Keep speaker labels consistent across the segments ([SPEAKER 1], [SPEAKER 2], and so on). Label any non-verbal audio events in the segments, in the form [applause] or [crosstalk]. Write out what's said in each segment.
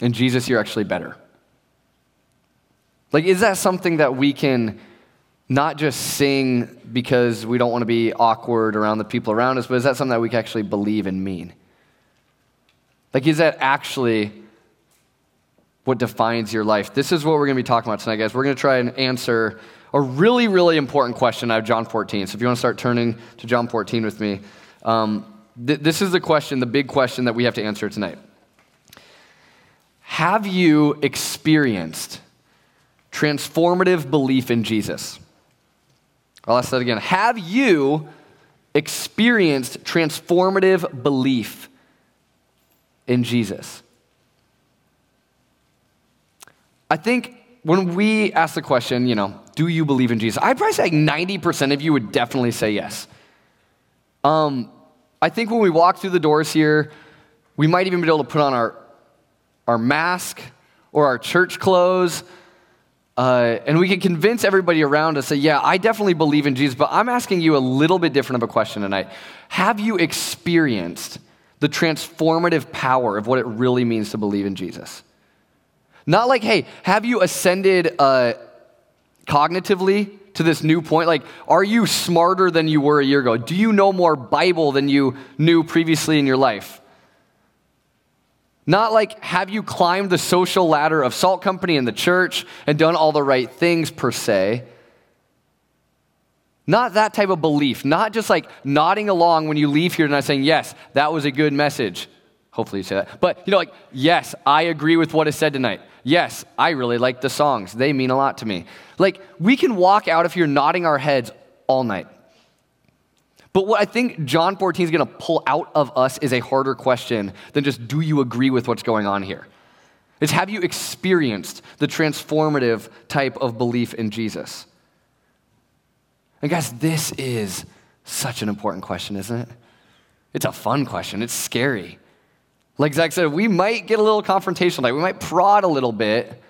[SPEAKER 1] in Jesus, you're actually better? Like, is that something that we can not just sing because we don't want to be awkward around the people around us, but is that something that we can actually believe and mean? Like, is that actually what defines your life? This is what we're going to be talking about tonight, guys. We're going to try and answer a really, really important question out of John 14. So if you want to start turning to John 14 with me, um, th- this is the question, the big question that we have to answer tonight. Have you experienced transformative belief in Jesus? I'll ask that again. Have you experienced transformative belief in Jesus? I think when we ask the question, you know, do you believe in Jesus? I'd probably say like 90% of you would definitely say yes. Um, I think when we walk through the doors here, we might even be able to put on our, our mask or our church clothes uh, and we can convince everybody around us that, yeah, I definitely believe in Jesus, but I'm asking you a little bit different of a question tonight. Have you experienced the transformative power of what it really means to believe in Jesus? Not like, hey, have you ascended uh, cognitively to this new point? Like, are you smarter than you were a year ago? Do you know more Bible than you knew previously in your life? Not like, have you climbed the social ladder of Salt Company and the church and done all the right things per se. Not that type of belief. Not just like nodding along when you leave here tonight saying, yes, that was a good message. Hopefully you say that. But, you know, like, yes, I agree with what is said tonight. Yes, I really like the songs. They mean a lot to me. Like, we can walk out of here nodding our heads all night. But what I think John 14 is going to pull out of us is a harder question than just do you agree with what's going on here? It's have you experienced the transformative type of belief in Jesus? And guys, this is such an important question, isn't it? It's a fun question. It's scary. Like Zach said, we might get a little confrontational, like we might prod a little bit,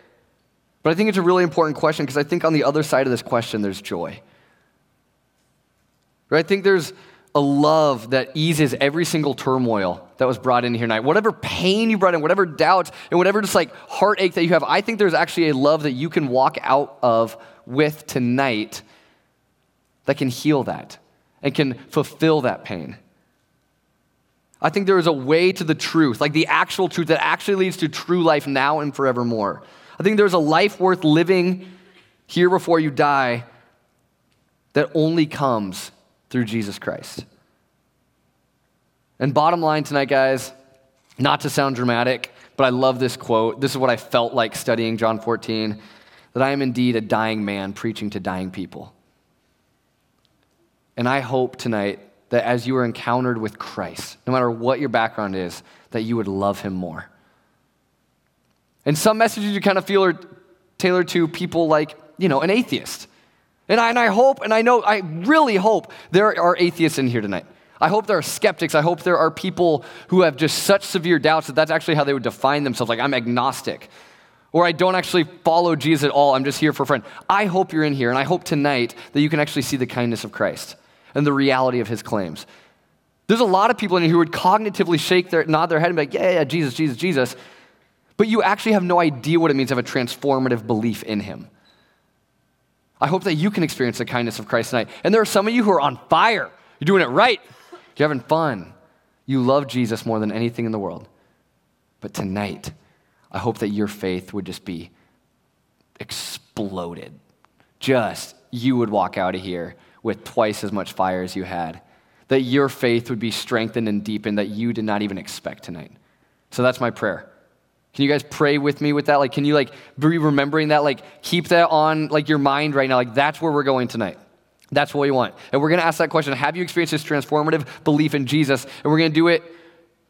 [SPEAKER 1] but I think it's a really important question because I think on the other side of this question, there's joy. Right? I think there's a love that eases every single turmoil that was brought in here tonight. Whatever pain you brought in, whatever doubts, and whatever just like heartache that you have, I think there's actually a love that you can walk out of with tonight that can heal that and can fulfill that pain. I think there is a way to the truth, like the actual truth that actually leads to true life now and forevermore. I think there's a life worth living here before you die that only comes through Jesus Christ. And bottom line tonight, guys, not to sound dramatic, but I love this quote. This is what I felt like studying John 14 that I am indeed a dying man preaching to dying people. And I hope tonight that as you are encountered with Christ, no matter what your background is, that you would love him more. And some messages you kind of feel are tailored to people like, you know, an atheist. And I, and I hope, and I know, I really hope there are atheists in here tonight. I hope there are skeptics. I hope there are people who have just such severe doubts that that's actually how they would define themselves. Like, I'm agnostic. Or I don't actually follow Jesus at all. I'm just here for a friend. I hope you're in here, and I hope tonight that you can actually see the kindness of Christ and the reality of his claims. There's a lot of people in here who would cognitively shake their, nod their head and be like, yeah, yeah, Jesus, Jesus, Jesus. But you actually have no idea what it means to have a transformative belief in him. I hope that you can experience the kindness of Christ tonight. And there are some of you who are on fire. You're doing it right. You're having fun. You love Jesus more than anything in the world. But tonight, I hope that your faith would just be exploded. Just, you would walk out of here with twice as much fire as you had. That your faith would be strengthened and deepened that you did not even expect tonight. So that's my prayer. Can you guys pray with me with that? Like, can you like be remembering that? Like, keep that on like your mind right now. Like, that's where we're going tonight. That's what we want. And we're going to ask that question Have you experienced this transformative belief in Jesus? And we're going to do it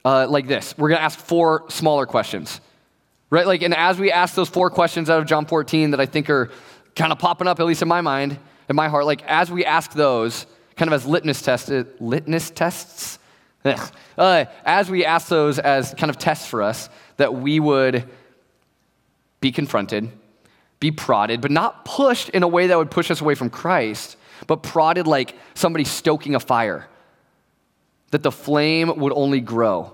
[SPEAKER 1] uh, like this we're going to ask four smaller questions, right? Like, and as we ask those four questions out of John 14 that I think are kind of popping up, at least in my mind, in my heart, like, as we ask those, kind of as litmus tests, litmus tests, [laughs] uh, as we ask those as kind of tests for us, that we would be confronted, be prodded, but not pushed in a way that would push us away from Christ, but prodded like somebody stoking a fire, that the flame would only grow,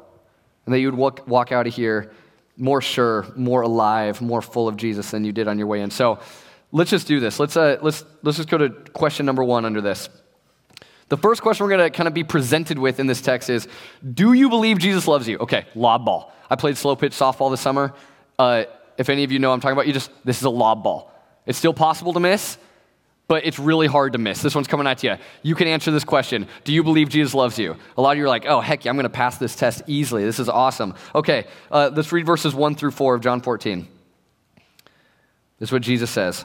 [SPEAKER 1] and that you would walk, walk out of here more sure, more alive, more full of Jesus than you did on your way in. So let's just do this. Let's, uh, let's, let's just go to question number one under this. The first question we're going to kind of be presented with in this text is Do you believe Jesus loves you? Okay, lob ball. I played slow pitch softball this summer. Uh, if any of you know I'm talking about, you just, this is a lob ball. It's still possible to miss, but it's really hard to miss. This one's coming at you. You can answer this question Do you believe Jesus loves you? A lot of you are like, oh, heck yeah, I'm going to pass this test easily. This is awesome. Okay, uh, let's read verses 1 through 4 of John 14. This is what Jesus says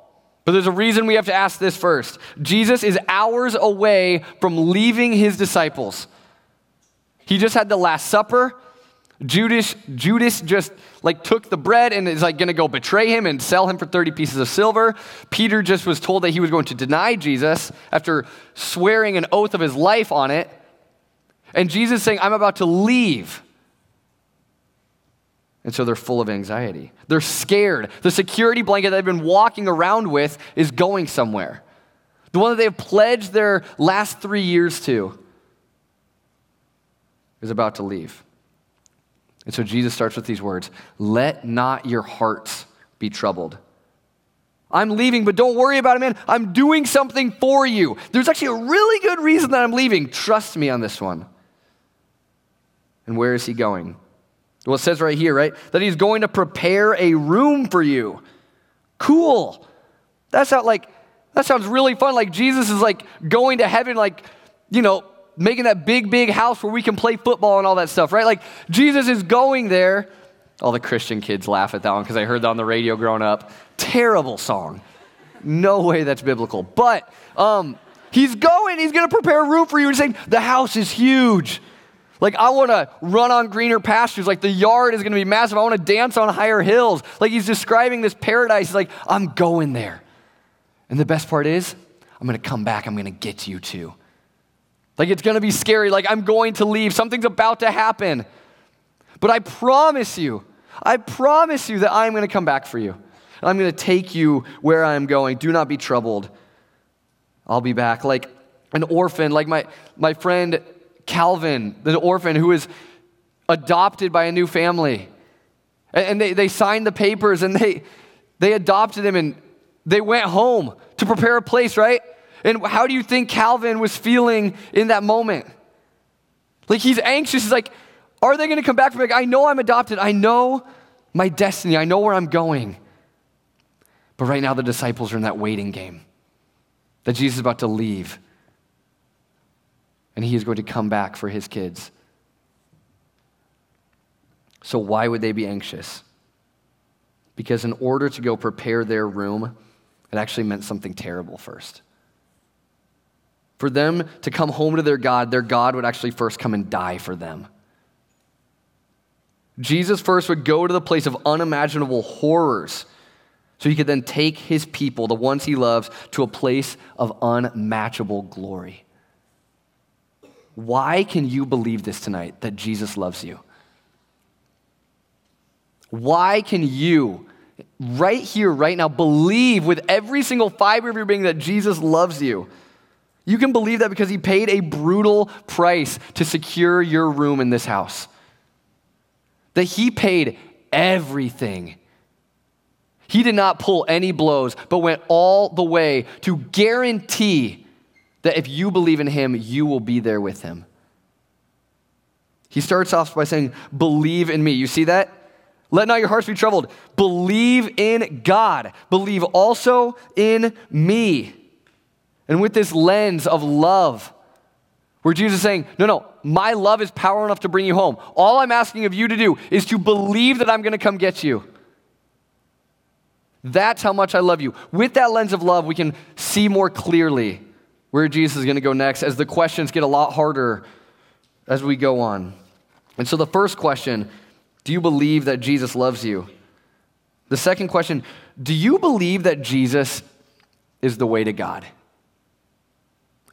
[SPEAKER 1] But there's a reason we have to ask this first. Jesus is hours away from leaving his disciples. He just had the Last Supper. Judas, Judas just like took the bread and is like going to go betray him and sell him for 30 pieces of silver. Peter just was told that he was going to deny Jesus after swearing an oath of his life on it. And Jesus saying, I'm about to leave. And so they're full of anxiety. They're scared. The security blanket they've been walking around with is going somewhere. The one that they've pledged their last three years to is about to leave. And so Jesus starts with these words Let not your hearts be troubled. I'm leaving, but don't worry about it, man. I'm doing something for you. There's actually a really good reason that I'm leaving. Trust me on this one. And where is he going? Well, it says right here, right? That he's going to prepare a room for you. Cool. That's not like, that sounds really fun. Like Jesus is like going to heaven, like, you know, making that big, big house where we can play football and all that stuff, right? Like Jesus is going there. All the Christian kids laugh at that one because I heard that on the radio growing up. Terrible song. No way that's biblical. But um, he's going, he's going to prepare a room for you and saying, the house is huge. Like, I want to run on greener pastures. Like, the yard is going to be massive. I want to dance on higher hills. Like, he's describing this paradise. He's like, I'm going there. And the best part is, I'm going to come back. I'm going to get you too. Like it's going to be scary. Like I'm going to leave. Something's about to happen. But I promise you, I promise you that I'm going to come back for you. And I'm going to take you where I'm going. Do not be troubled. I'll be back. Like an orphan, like my, my friend Calvin, the orphan who was adopted by a new family. And they, they signed the papers and they, they adopted him and they went home to prepare a place, right? And how do you think Calvin was feeling in that moment? Like he's anxious. He's like, are they going to come back from me? Like, I know I'm adopted. I know my destiny. I know where I'm going. But right now, the disciples are in that waiting game that Jesus is about to leave. And he is going to come back for his kids. So, why would they be anxious? Because in order to go prepare their room, it actually meant something terrible first. For them to come home to their God, their God would actually first come and die for them. Jesus first would go to the place of unimaginable horrors so he could then take his people, the ones he loves, to a place of unmatchable glory. Why can you believe this tonight that Jesus loves you? Why can you, right here, right now, believe with every single fiber of your being that Jesus loves you? You can believe that because he paid a brutal price to secure your room in this house. That he paid everything. He did not pull any blows, but went all the way to guarantee that if you believe in him, you will be there with him. He starts off by saying, Believe in me. You see that? Let not your hearts be troubled. Believe in God. Believe also in me and with this lens of love, where Jesus is saying, No, no, my love is power enough to bring you home. All I'm asking of you to do is to believe that I'm going to come get you. That's how much I love you. With that lens of love, we can see more clearly where Jesus is going to go next as the questions get a lot harder as we go on. And so the first question do you believe that Jesus loves you? The second question do you believe that Jesus is the way to God?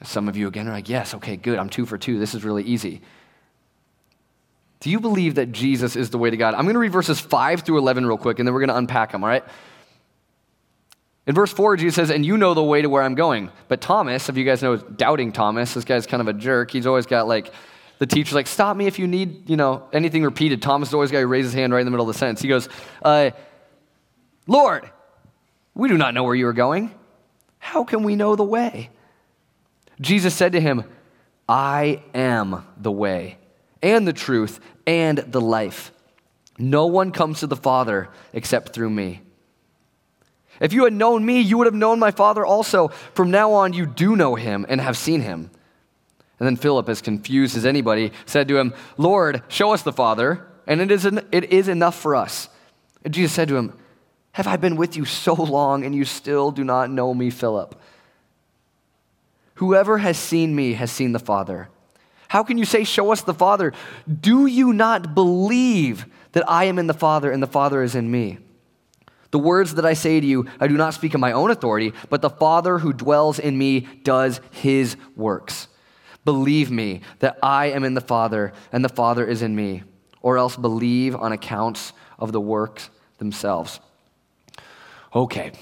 [SPEAKER 1] Some of you again are like, yes, okay, good, I'm two for two. This is really easy. Do you believe that Jesus is the way to God? I'm going to read verses 5 through 11 real quick, and then we're going to unpack them, all right? In verse 4, Jesus says, And you know the way to where I'm going. But Thomas, if you guys know doubting Thomas, this guy's kind of a jerk. He's always got like, the teacher's like, Stop me if you need, you know, anything repeated. Thomas is always got to raise his hand right in the middle of the sentence. He goes, uh, Lord, we do not know where you are going. How can we know the way? Jesus said to him, I am the way and the truth and the life. No one comes to the Father except through me. If you had known me, you would have known my Father also. From now on, you do know him and have seen him. And then Philip, as confused as anybody, said to him, Lord, show us the Father, and it is, an, it is enough for us. And Jesus said to him, Have I been with you so long, and you still do not know me, Philip? Whoever has seen me has seen the Father. How can you say, Show us the Father? Do you not believe that I am in the Father and the Father is in me? The words that I say to you, I do not speak of my own authority, but the Father who dwells in me does his works. Believe me that I am in the Father and the Father is in me, or else believe on accounts of the works themselves. Okay,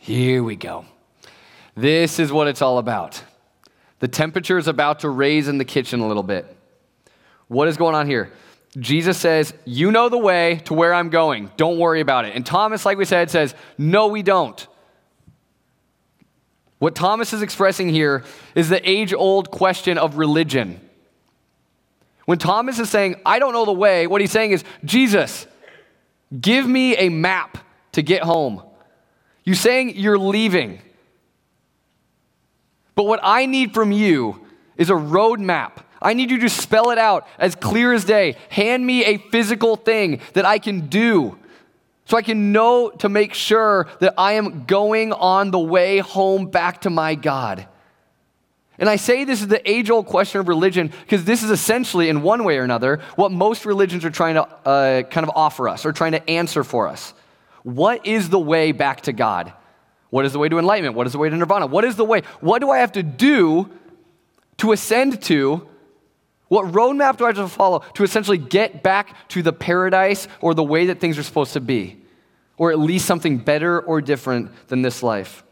[SPEAKER 1] here we go. This is what it's all about. The temperature is about to raise in the kitchen a little bit. What is going on here? Jesus says, You know the way to where I'm going. Don't worry about it. And Thomas, like we said, says, No, we don't. What Thomas is expressing here is the age old question of religion. When Thomas is saying, I don't know the way, what he's saying is, Jesus, give me a map to get home. You're saying you're leaving. But what I need from you is a roadmap. I need you to spell it out as clear as day. Hand me a physical thing that I can do so I can know to make sure that I am going on the way home back to my God. And I say this is the age old question of religion because this is essentially, in one way or another, what most religions are trying to uh, kind of offer us or trying to answer for us. What is the way back to God? What is the way to enlightenment? What is the way to nirvana? What is the way? What do I have to do to ascend to? What roadmap do I have to follow to essentially get back to the paradise or the way that things are supposed to be? Or at least something better or different than this life?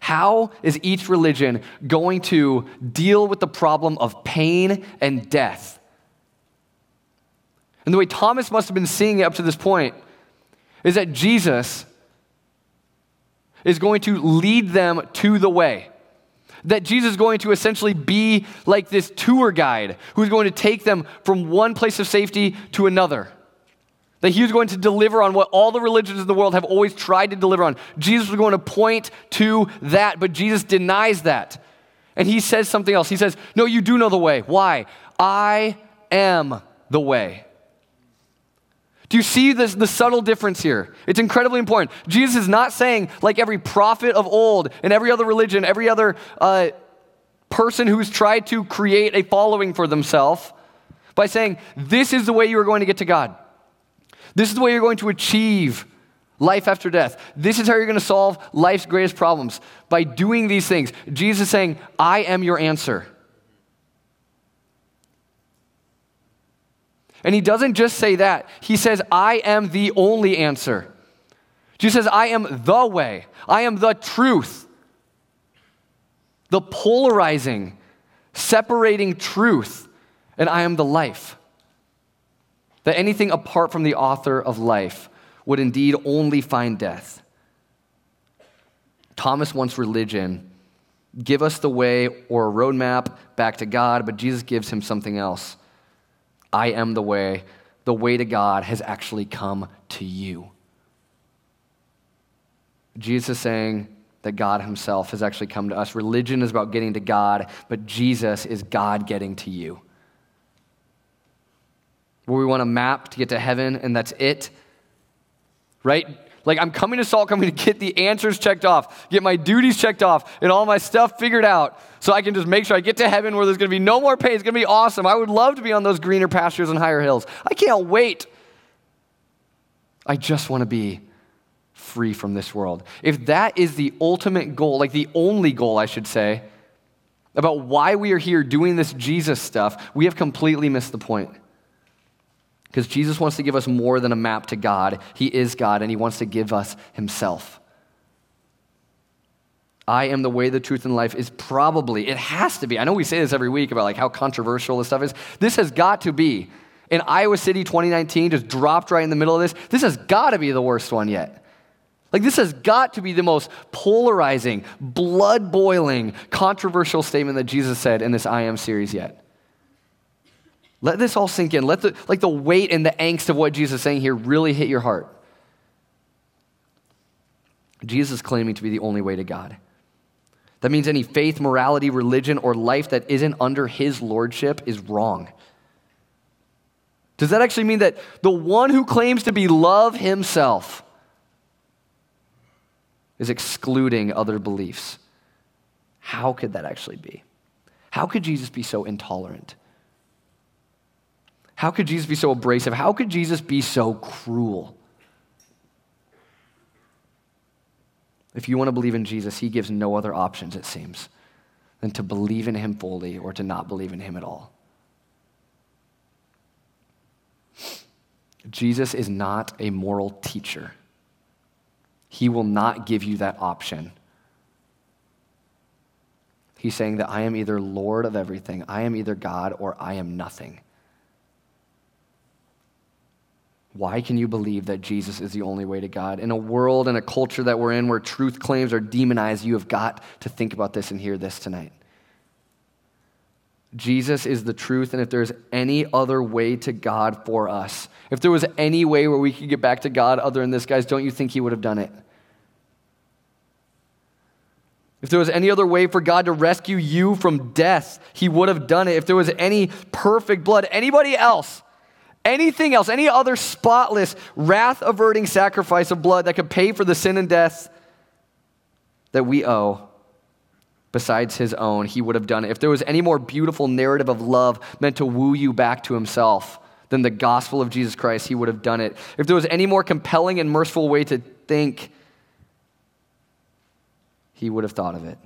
[SPEAKER 1] How is each religion going to deal with the problem of pain and death? And the way Thomas must have been seeing it up to this point is that Jesus is going to lead them to the way. That Jesus is going to essentially be like this tour guide who's going to take them from one place of safety to another. That he was going to deliver on what all the religions of the world have always tried to deliver on. Jesus was going to point to that, but Jesus denies that. And he says something else. He says, No, you do know the way. Why? I am the way. Do you see this, the subtle difference here? It's incredibly important. Jesus is not saying, like every prophet of old and every other religion, every other uh, person who's tried to create a following for themselves, by saying, This is the way you are going to get to God. This is the way you're going to achieve life after death. This is how you're going to solve life's greatest problems. By doing these things, Jesus is saying, I am your answer. And he doesn't just say that, he says, I am the only answer. Jesus says, I am the way, I am the truth. The polarizing, separating truth, and I am the life. That anything apart from the author of life would indeed only find death. Thomas wants religion. Give us the way or a roadmap back to God, but Jesus gives him something else. I am the way. The way to God has actually come to you. Jesus is saying that God Himself has actually come to us. Religion is about getting to God, but Jesus is God getting to you. Where we want a map to get to heaven, and that's it. Right? Like, I'm coming to Salt Company to get the answers checked off, get my duties checked off, and all my stuff figured out so I can just make sure I get to heaven where there's going to be no more pain. It's going to be awesome. I would love to be on those greener pastures and higher hills. I can't wait. I just want to be free from this world. If that is the ultimate goal, like the only goal, I should say, about why we are here doing this Jesus stuff, we have completely missed the point. Because Jesus wants to give us more than a map to God. He is God, and He wants to give us Himself. I am the way, the truth, and life is probably, it has to be. I know we say this every week about like how controversial this stuff is. This has got to be. In Iowa City 2019, just dropped right in the middle of this. This has got to be the worst one yet. Like, this has got to be the most polarizing, blood boiling, controversial statement that Jesus said in this I Am series yet. Let this all sink in. Let the, like the weight and the angst of what Jesus is saying here really hit your heart. Jesus is claiming to be the only way to God. That means any faith, morality, religion, or life that isn't under his lordship is wrong. Does that actually mean that the one who claims to be love himself is excluding other beliefs? How could that actually be? How could Jesus be so intolerant? How could Jesus be so abrasive? How could Jesus be so cruel? If you want to believe in Jesus, he gives no other options, it seems, than to believe in him fully or to not believe in him at all. Jesus is not a moral teacher. He will not give you that option. He's saying that I am either Lord of everything, I am either God, or I am nothing. Why can you believe that Jesus is the only way to God? In a world and a culture that we're in where truth claims are demonized, you have got to think about this and hear this tonight. Jesus is the truth, and if there's any other way to God for us, if there was any way where we could get back to God other than this, guys, don't you think He would have done it? If there was any other way for God to rescue you from death, He would have done it. If there was any perfect blood, anybody else anything else, any other spotless, wrath averting sacrifice of blood that could pay for the sin and death that we owe besides his own, he would have done it. If there was any more beautiful narrative of love meant to woo you back to himself than the gospel of Jesus Christ, he would have done it. If there was any more compelling and merciful way to think, he would have thought of it.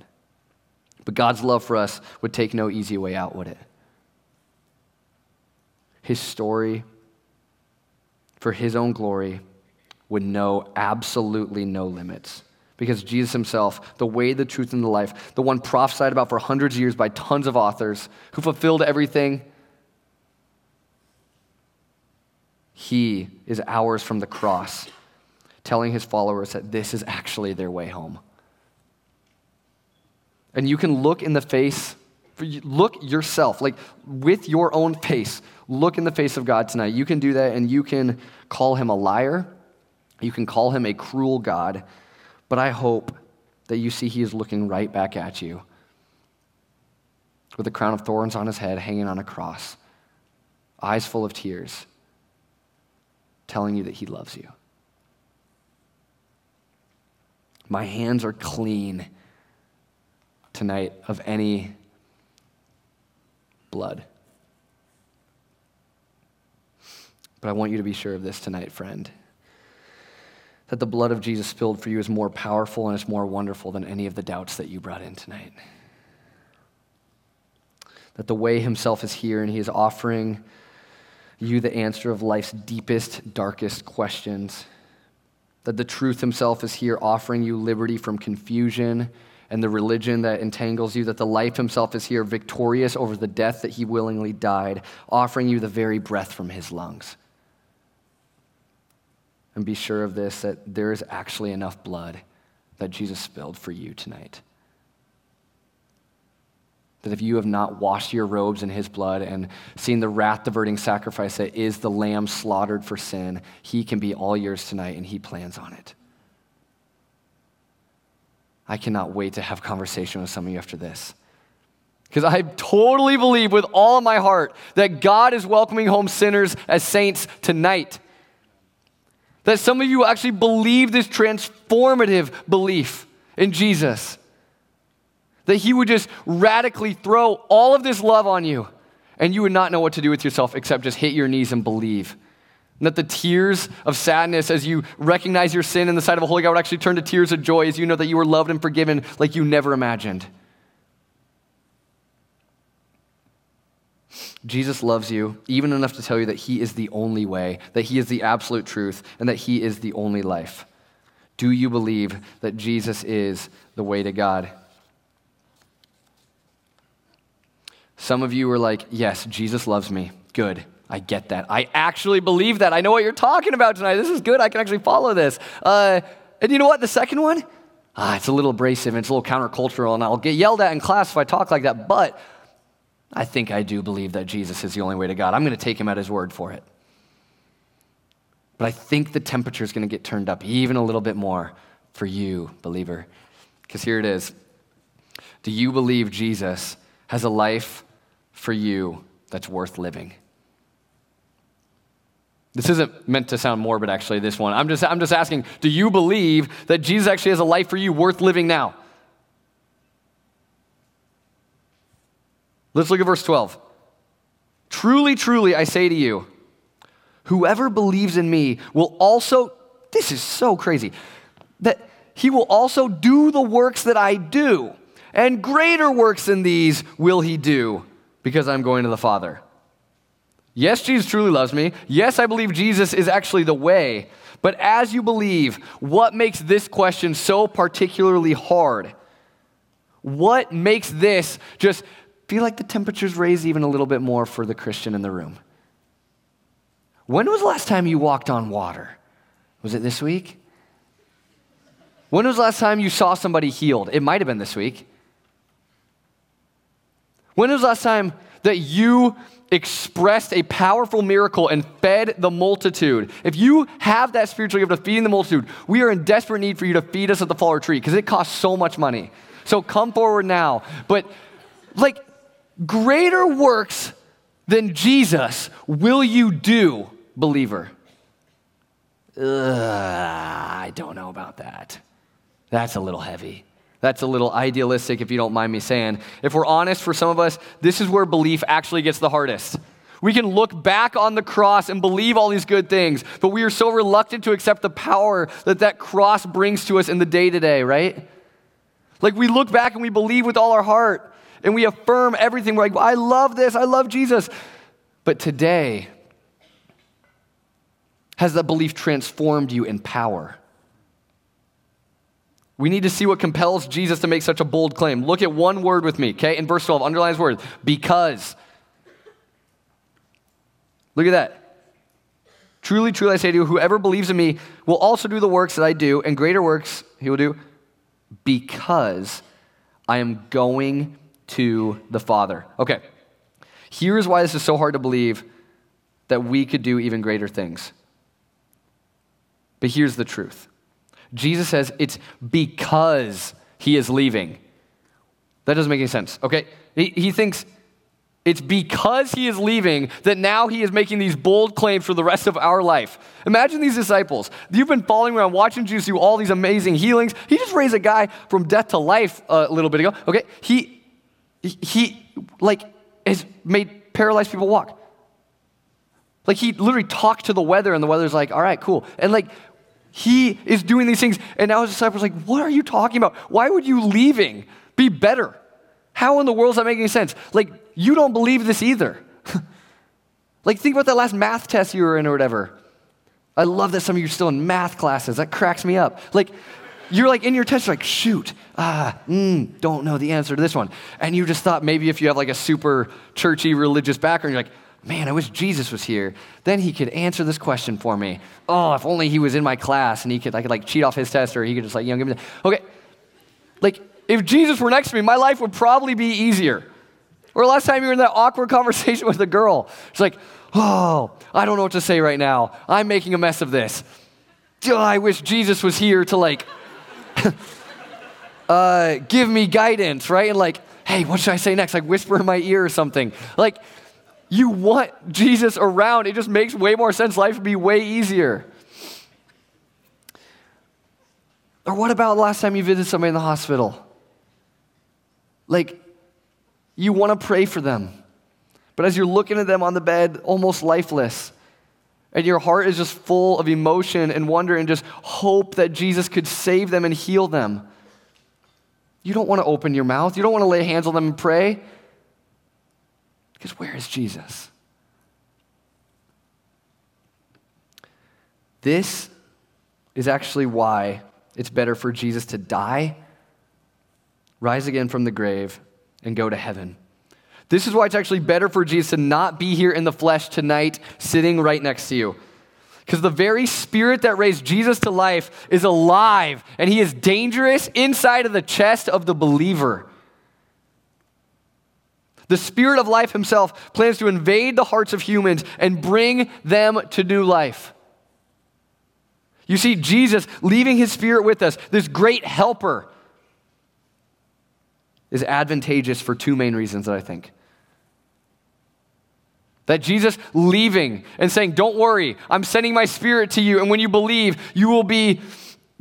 [SPEAKER 1] But God's love for us would take no easy way out, would it? His story for his own glory would know absolutely no limits. Because Jesus himself, the way, the truth, and the life, the one prophesied about for hundreds of years by tons of authors who fulfilled everything, he is ours from the cross, telling his followers that this is actually their way home. And you can look in the face, look yourself, like with your own face, look in the face of God tonight. You can do that and you can call him a liar. You can call him a cruel God. But I hope that you see he is looking right back at you with a crown of thorns on his head, hanging on a cross, eyes full of tears, telling you that he loves you. My hands are clean tonight of any blood. But I want you to be sure of this tonight, friend. That the blood of Jesus spilled for you is more powerful and it's more wonderful than any of the doubts that you brought in tonight. That the way himself is here and he is offering you the answer of life's deepest, darkest questions. That the truth himself is here offering you liberty from confusion and the religion that entangles you, that the life himself is here victorious over the death that he willingly died, offering you the very breath from his lungs and be sure of this that there is actually enough blood that Jesus spilled for you tonight. That if you have not washed your robes in his blood and seen the wrath diverting sacrifice that is the lamb slaughtered for sin, he can be all yours tonight and he plans on it. I cannot wait to have conversation with some of you after this. Because I totally believe with all of my heart that God is welcoming home sinners as saints tonight. That some of you actually believe this transformative belief in Jesus. That He would just radically throw all of this love on you, and you would not know what to do with yourself except just hit your knees and believe. And that the tears of sadness as you recognize your sin in the sight of a holy God would actually turn to tears of joy as you know that you were loved and forgiven like you never imagined. Jesus loves you even enough to tell you that He is the only way, that He is the absolute truth, and that He is the only life. Do you believe that Jesus is the way to God? Some of you are like, yes, Jesus loves me. Good. I get that. I actually believe that. I know what you're talking about tonight. This is good. I can actually follow this. Uh, and you know what? The second one? Ah, it's a little abrasive and it's a little countercultural, and I'll get yelled at in class if I talk like that. But I think I do believe that Jesus is the only way to God. I'm going to take him at his word for it. But I think the temperature is going to get turned up even a little bit more for you, believer. Because here it is Do you believe Jesus has a life for you that's worth living? This isn't meant to sound morbid, actually, this one. I'm just, I'm just asking do you believe that Jesus actually has a life for you worth living now? Let's look at verse 12. Truly, truly, I say to you, whoever believes in me will also, this is so crazy, that he will also do the works that I do, and greater works than these will he do, because I'm going to the Father. Yes, Jesus truly loves me. Yes, I believe Jesus is actually the way. But as you believe, what makes this question so particularly hard? What makes this just feel like the temperature's raised even a little bit more for the Christian in the room. When was the last time you walked on water? Was it this week? When was the last time you saw somebody healed? It might have been this week. When was the last time that you expressed a powerful miracle and fed the multitude? If you have that spiritual gift of feeding the multitude, we are in desperate need for you to feed us at the fall retreat because it costs so much money. So come forward now. But like Greater works than Jesus will you do, believer. Ugh, I don't know about that. That's a little heavy. That's a little idealistic, if you don't mind me saying. If we're honest, for some of us, this is where belief actually gets the hardest. We can look back on the cross and believe all these good things, but we are so reluctant to accept the power that that cross brings to us in the day to day, right? Like we look back and we believe with all our heart, and we affirm everything. We're like, I love this, I love Jesus. But today, has that belief transformed you in power? We need to see what compels Jesus to make such a bold claim. Look at one word with me, okay? In verse 12, underline this word because. Look at that. Truly, truly, I say to you, whoever believes in me will also do the works that I do, and greater works he will do because I am going to the Father. Okay, here's why this is so hard to believe that we could do even greater things. But here's the truth Jesus says it's because he is leaving. That doesn't make any sense, okay? He, he thinks it's because he is leaving that now he is making these bold claims for the rest of our life. Imagine these disciples. You've been following around, watching Jesus do all these amazing healings. He just raised a guy from death to life a little bit ago. Okay, he he, like, has made paralyzed people walk. Like, he literally talked to the weather, and the weather's like, all right, cool. And, like, he is doing these things, and now his disciples like, what are you talking about? Why would you leaving be better? How in the world is that making sense? Like, you don't believe this either. [laughs] like, think about that last math test you were in or whatever. I love that some of you are still in math classes. That cracks me up. Like, you're like in your test, like, shoot, ah, mm, don't know the answer to this one. And you just thought maybe if you have like a super churchy religious background, you're like, man, I wish Jesus was here. Then he could answer this question for me. Oh, if only he was in my class and he could, I could like cheat off his test or he could just like, you know, give me the, okay. Like, if Jesus were next to me, my life would probably be easier. Or last time you were in that awkward [laughs] conversation with a girl, it's like, oh, I don't know what to say right now. I'm making a mess of this. Oh, I wish Jesus was here to like [laughs] uh, give me guidance, right? And like, hey, what should I say next? Like, whisper in my ear or something. Like, you want Jesus around. It just makes way more sense. Life would be way easier. Or what about last time you visited somebody in the hospital? Like, you want to pray for them. But as you're looking at them on the bed, almost lifeless, and your heart is just full of emotion and wonder and just hope that Jesus could save them and heal them, you don't want to open your mouth. You don't want to lay hands on them and pray. Because where is Jesus? This is actually why it's better for Jesus to die, rise again from the grave, and go to heaven. This is why it's actually better for Jesus to not be here in the flesh tonight, sitting right next to you. Because the very spirit that raised Jesus to life is alive and he is dangerous inside of the chest of the believer. The spirit of life himself plans to invade the hearts of humans and bring them to new life. You see, Jesus leaving his spirit with us, this great helper, is advantageous for two main reasons that I think. That Jesus leaving and saying, Don't worry, I'm sending my spirit to you. And when you believe, you will be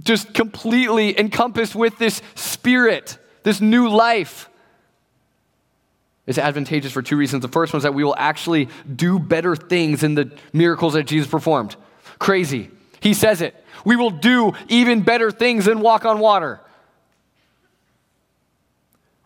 [SPEAKER 1] just completely encompassed with this spirit, this new life. It's advantageous for two reasons. The first one is that we will actually do better things in the miracles that Jesus performed. Crazy. He says it. We will do even better things than walk on water.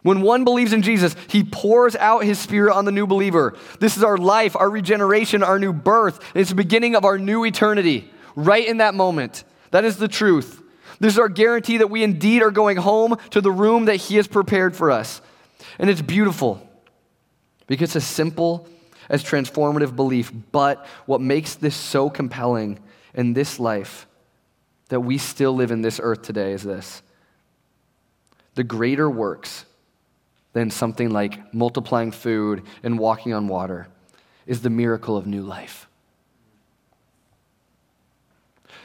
[SPEAKER 1] When one believes in Jesus, he pours out his spirit on the new believer. This is our life, our regeneration, our new birth. It's the beginning of our new eternity, right in that moment. That is the truth. This is our guarantee that we indeed are going home to the room that he has prepared for us. And it's beautiful because it's as simple as transformative belief. But what makes this so compelling in this life that we still live in this earth today is this the greater works than something like multiplying food and walking on water is the miracle of new life.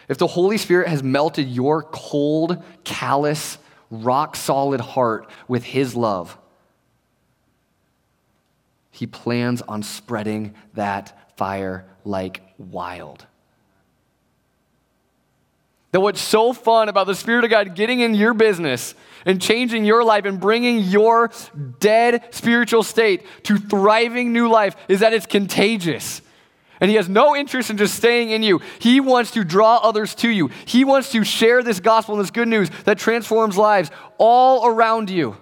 [SPEAKER 1] If the Holy Spirit has melted your cold, callous, rock solid heart with His love, He plans on spreading that fire like wild. That what's so fun about the Spirit of God getting in your business and changing your life and bringing your dead spiritual state to thriving new life is that it's contagious. And he has no interest in just staying in you. He wants to draw others to you. He wants to share this gospel and this good news that transforms lives all around you.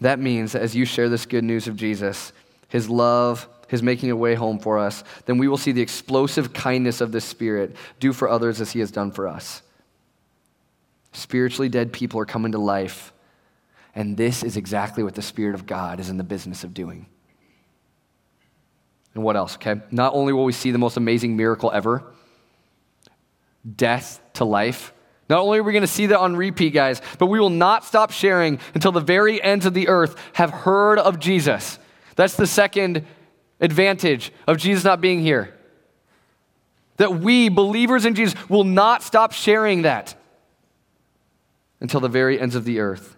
[SPEAKER 1] That means that as you share this good news of Jesus, his love, his making a way home for us, then we will see the explosive kindness of the Spirit do for others as he has done for us. Spiritually dead people are coming to life, and this is exactly what the Spirit of God is in the business of doing. And what else, okay? Not only will we see the most amazing miracle ever, death to life. Not only are we going to see that on repeat, guys, but we will not stop sharing until the very ends of the earth have heard of Jesus. That's the second advantage of Jesus not being here. That we, believers in Jesus, will not stop sharing that until the very ends of the earth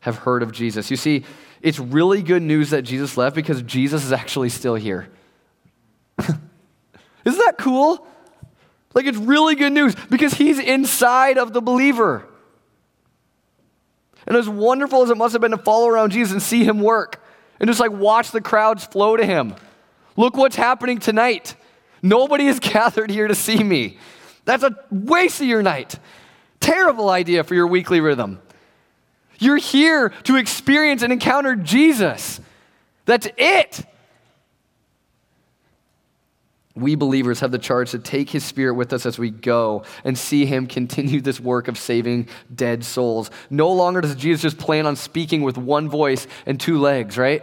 [SPEAKER 1] have heard of Jesus. You see, it's really good news that Jesus left because Jesus is actually still here. [laughs] Isn't that cool? Like, it's really good news because he's inside of the believer. And as wonderful as it must have been to follow around Jesus and see him work and just like watch the crowds flow to him. Look what's happening tonight. Nobody is [laughs] gathered here to see me. That's a waste of your night. Terrible idea for your weekly rhythm. You're here to experience and encounter Jesus. That's it. We believers have the charge to take his spirit with us as we go and see him continue this work of saving dead souls. No longer does Jesus just plan on speaking with one voice and two legs, right?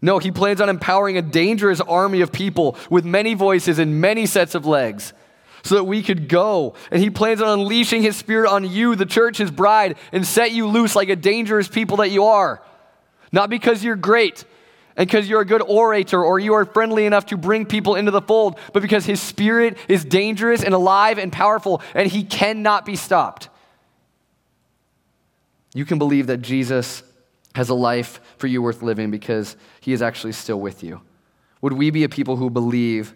[SPEAKER 1] No, he plans on empowering a dangerous army of people with many voices and many sets of legs so that we could go. And he plans on unleashing his spirit on you, the church, his bride, and set you loose like a dangerous people that you are. Not because you're great because you're a good orator or you are friendly enough to bring people into the fold, but because his spirit is dangerous and alive and powerful and he cannot be stopped. You can believe that Jesus has a life for you worth living because he is actually still with you? Would we be a people who believe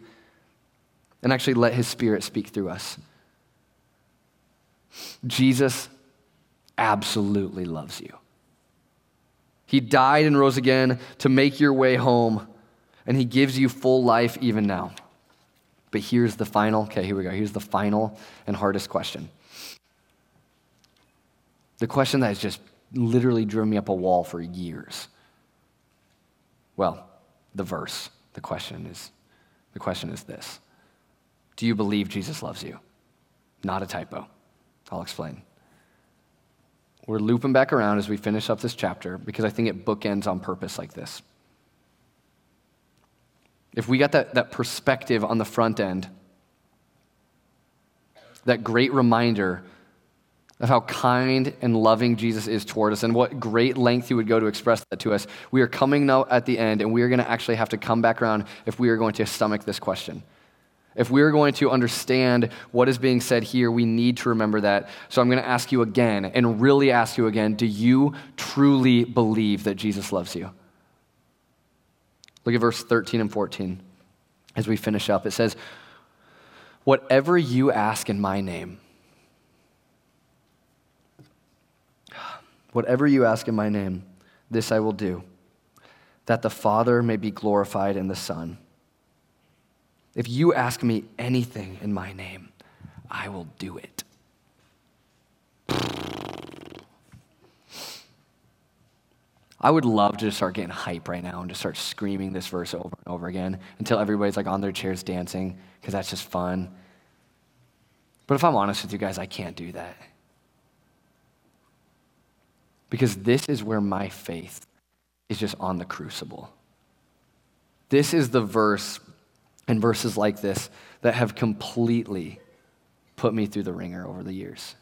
[SPEAKER 1] and actually let his spirit speak through us? Jesus absolutely loves you. He died and rose again to make your way home, and He gives you full life even now. But here's the final, okay, here we go. Here's the final and hardest question. The question that has just literally driven me up a wall for years. Well, the verse, the question is the question is this. Do you believe Jesus loves you? Not a typo. I'll explain. We're looping back around as we finish up this chapter because I think it bookends on purpose like this. If we got that, that perspective on the front end, that great reminder of how kind and loving Jesus is toward us and what great length he would go to express that to us, we are coming now at the end and we are going to actually have to come back around if we are going to stomach this question. If we're going to understand what is being said here, we need to remember that. So I'm going to ask you again and really ask you again do you truly believe that Jesus loves you? Look at verse 13 and 14 as we finish up. It says, Whatever you ask in my name, whatever you ask in my name, this I will do, that the Father may be glorified in the Son. If you ask me anything in my name, I will do it. I would love to just start getting hype right now and just start screaming this verse over and over again until everybody's like on their chairs dancing because that's just fun. But if I'm honest with you guys, I can't do that. Because this is where my faith is just on the crucible. This is the verse and verses like this that have completely put me through the ringer over the years.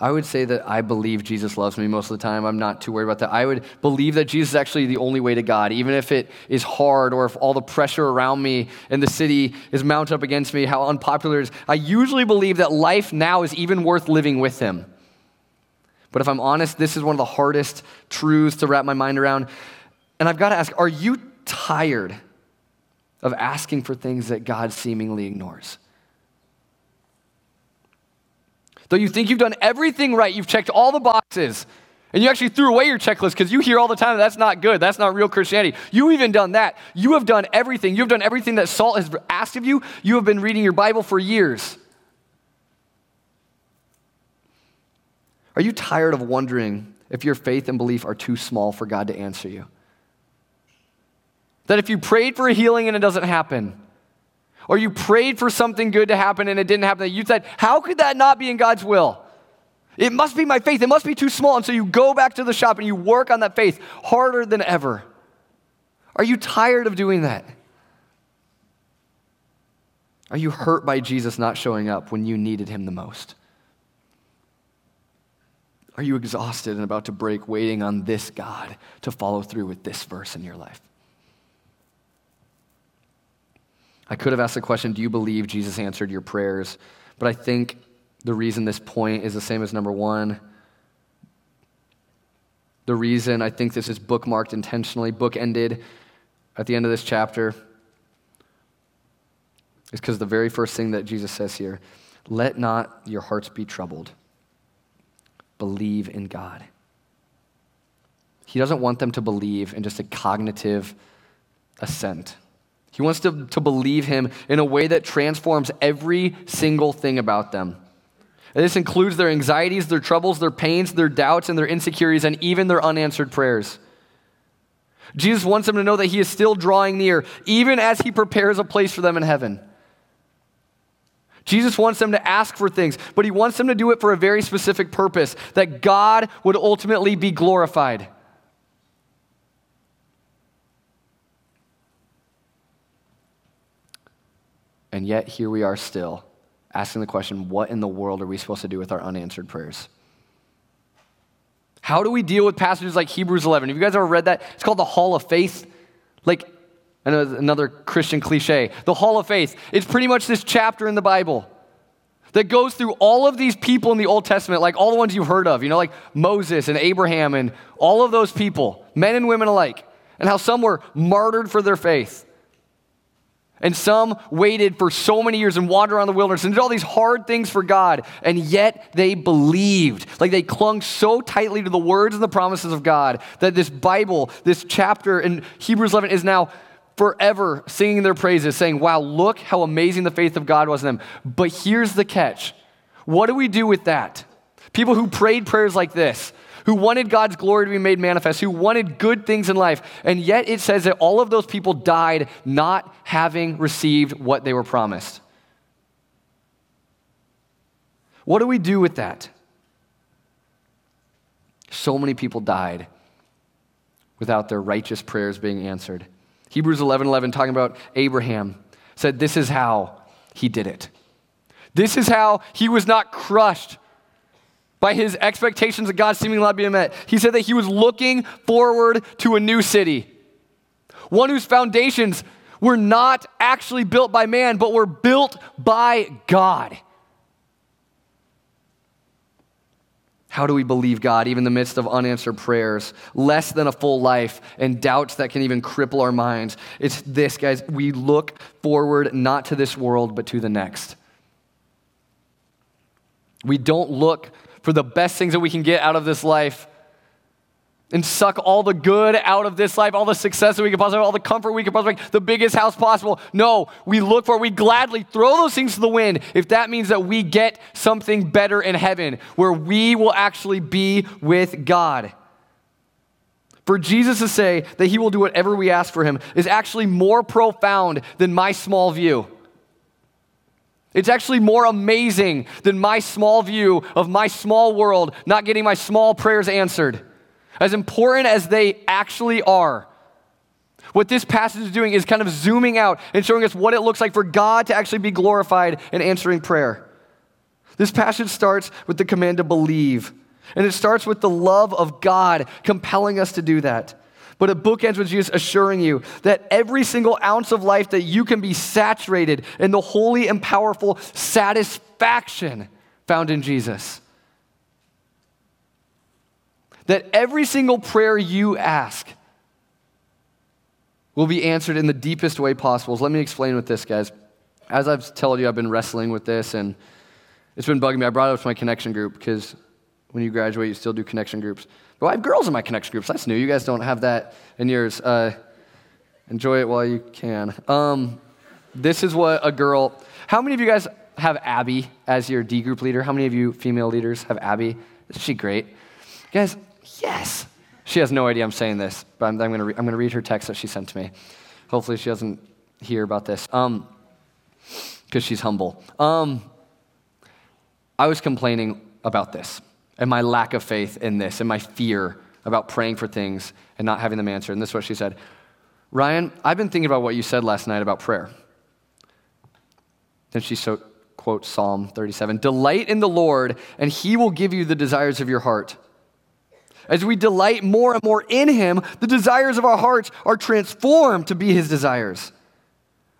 [SPEAKER 1] I would say that I believe Jesus loves me most of the time. I'm not too worried about that. I would believe that Jesus is actually the only way to God, even if it is hard or if all the pressure around me in the city is mounted up against me, how unpopular it is. I usually believe that life now is even worth living with Him. But if I'm honest, this is one of the hardest truths to wrap my mind around. And I've got to ask are you tired of asking for things that God seemingly ignores. Though you think you've done everything right, you've checked all the boxes, and you actually threw away your checklist because you hear all the time that's not good. That's not real Christianity. You even done that. You have done everything. You've done everything that Salt has asked of you. You have been reading your Bible for years. Are you tired of wondering if your faith and belief are too small for God to answer you? That if you prayed for a healing and it doesn't happen, or you prayed for something good to happen and it didn't happen, that you said, How could that not be in God's will? It must be my faith. It must be too small. And so you go back to the shop and you work on that faith harder than ever. Are you tired of doing that? Are you hurt by Jesus not showing up when you needed him the most? Are you exhausted and about to break waiting on this God to follow through with this verse in your life? I could have asked the question, Do you believe Jesus answered your prayers? But I think the reason this point is the same as number one. The reason I think this is bookmarked intentionally, bookended at the end of this chapter, is because the very first thing that Jesus says here let not your hearts be troubled. Believe in God. He doesn't want them to believe in just a cognitive assent. He wants to, to believe him in a way that transforms every single thing about them. And this includes their anxieties, their troubles, their pains, their doubts, and their insecurities, and even their unanswered prayers. Jesus wants them to know that he is still drawing near, even as he prepares a place for them in heaven. Jesus wants them to ask for things, but he wants them to do it for a very specific purpose that God would ultimately be glorified. And yet, here we are still asking the question what in the world are we supposed to do with our unanswered prayers? How do we deal with passages like Hebrews 11? Have you guys ever read that? It's called the Hall of Faith. Like, another Christian cliche, the Hall of Faith. It's pretty much this chapter in the Bible that goes through all of these people in the Old Testament, like all the ones you've heard of, you know, like Moses and Abraham and all of those people, men and women alike, and how some were martyred for their faith. And some waited for so many years and wandered around the wilderness and did all these hard things for God, and yet they believed. Like they clung so tightly to the words and the promises of God that this Bible, this chapter in Hebrews 11, is now forever singing their praises, saying, Wow, look how amazing the faith of God was in them. But here's the catch what do we do with that? People who prayed prayers like this, who wanted God's glory to be made manifest, who wanted good things in life, and yet it says that all of those people died not having received what they were promised. What do we do with that? So many people died without their righteous prayers being answered. Hebrews 11 11, talking about Abraham, said, This is how he did it. This is how he was not crushed by his expectations of God seemingly not being met. He said that he was looking forward to a new city, one whose foundations were not actually built by man, but were built by God. How do we believe God, even in the midst of unanswered prayers, less than a full life, and doubts that can even cripple our minds? It's this, guys. We look forward not to this world, but to the next. We don't look for the best things that we can get out of this life and suck all the good out of this life, all the success that we can possibly, all the comfort we can possibly, the biggest house possible. No, we look for, we gladly throw those things to the wind if that means that we get something better in heaven where we will actually be with God. For Jesus to say that he will do whatever we ask for him is actually more profound than my small view. It's actually more amazing than my small view of my small world not getting my small prayers answered. As important as they actually are, what this passage is doing is kind of zooming out and showing us what it looks like for God to actually be glorified in answering prayer. This passage starts with the command to believe, and it starts with the love of God compelling us to do that. But it bookends with Jesus assuring you that every single ounce of life that you can be saturated in the holy and powerful satisfaction found in Jesus. That every single prayer you ask will be answered in the deepest way possible. So let me explain with this, guys. As I've told you, I've been wrestling with this and it's been bugging me. I brought it up to my connection group because when you graduate, you still do connection groups. But I have girls in my connection groups. That's new. You guys don't have that in yours. Uh, enjoy it while you can. Um, this is what a girl. How many of you guys have Abby as your D group leader? How many of you female leaders have Abby? Is she great? Guys, yes. She has no idea I'm saying this, but I'm, I'm going to read her text that she sent to me. Hopefully, she doesn't hear about this because um, she's humble. Um, I was complaining about this and my lack of faith in this and my fear about praying for things and not having them answered. And this is what she said Ryan, I've been thinking about what you said last night about prayer. Then she so, quotes Psalm 37 Delight in the Lord, and he will give you the desires of your heart. As we delight more and more in him, the desires of our hearts are transformed to be his desires.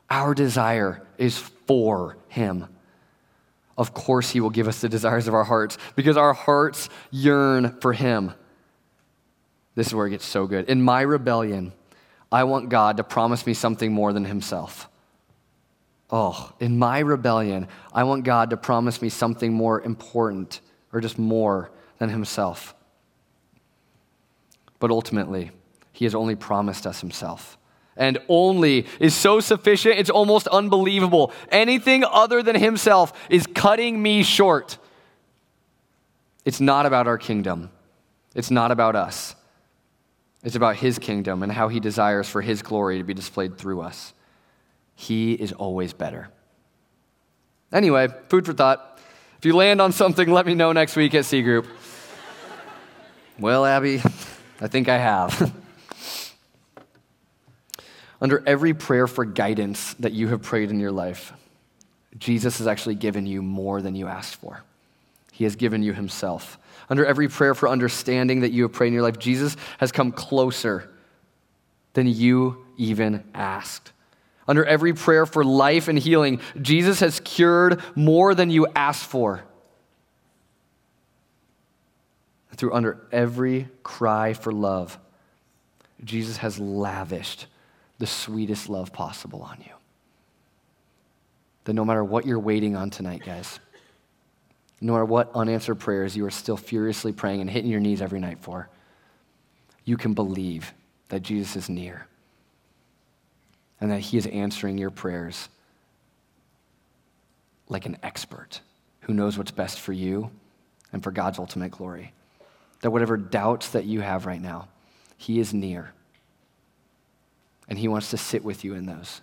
[SPEAKER 1] Our desire is for him of course he will give us the desires of our hearts because our hearts yearn for him. This is where it gets so good. In my rebellion, I want God to promise me something more than himself. Oh, in my rebellion, I want God to promise me something more important or just more than himself. But ultimately, he has only promised us himself and only is so sufficient, it's almost unbelievable. Anything other than himself is cutting me short. It's not about our kingdom, it's not about us. It's about his kingdom and how he desires for his glory to be displayed through us. He is always better. Anyway, food for thought. If you land on something, let me know next week at C Group. well, Abby, I think I have. [laughs] Under every prayer for guidance that you have prayed in your life, Jesus has actually given you more than you asked for. He has given you himself. Under every prayer for understanding that you have prayed in your life, Jesus has come closer than you even asked. Under every prayer for life and healing, Jesus has cured more than you asked for. Through under every cry for love, Jesus has lavished the sweetest love possible on you. that no matter what you're waiting on tonight, guys, no matter what unanswered prayers you are still furiously praying and hitting your knees every night for, you can believe that Jesus is near and that he is answering your prayers like an expert who knows what's best for you and for God's ultimate glory. That whatever doubts that you have right now, he is near. And he wants to sit with you in those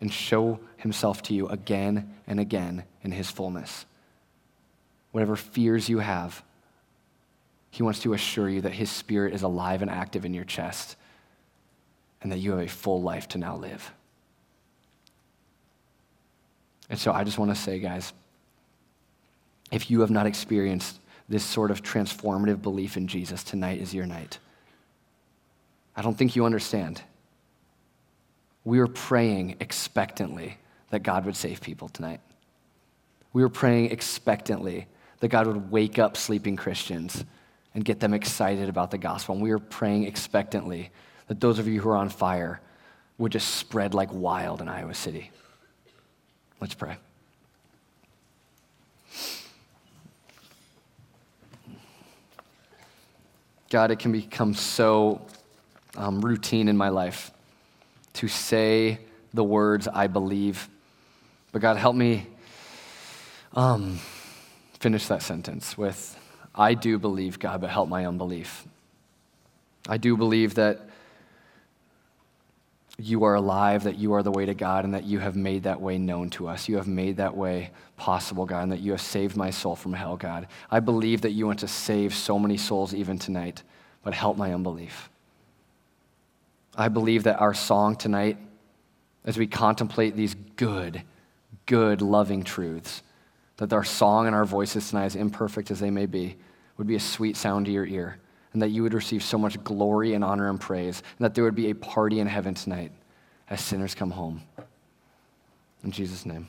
[SPEAKER 1] and show himself to you again and again in his fullness. Whatever fears you have, he wants to assure you that his spirit is alive and active in your chest and that you have a full life to now live. And so I just want to say, guys, if you have not experienced this sort of transformative belief in Jesus, tonight is your night. I don't think you understand. We were praying expectantly that God would save people tonight. We were praying expectantly that God would wake up sleeping Christians and get them excited about the gospel. And we were praying expectantly that those of you who are on fire would just spread like wild in Iowa City. Let's pray. God, it can become so um, routine in my life to say the words I believe. But God, help me um, finish that sentence with I do believe, God, but help my unbelief. I do believe that you are alive, that you are the way to God, and that you have made that way known to us. You have made that way possible, God, and that you have saved my soul from hell, God. I believe that you want to save so many souls even tonight, but help my unbelief. I believe that our song tonight, as we contemplate these good, good, loving truths, that our song and our voices tonight, as imperfect as they may be, would be a sweet sound to your ear and that you would receive so much glory and honor and praise, and that there would be a party in heaven tonight as sinners come home. In Jesus' name.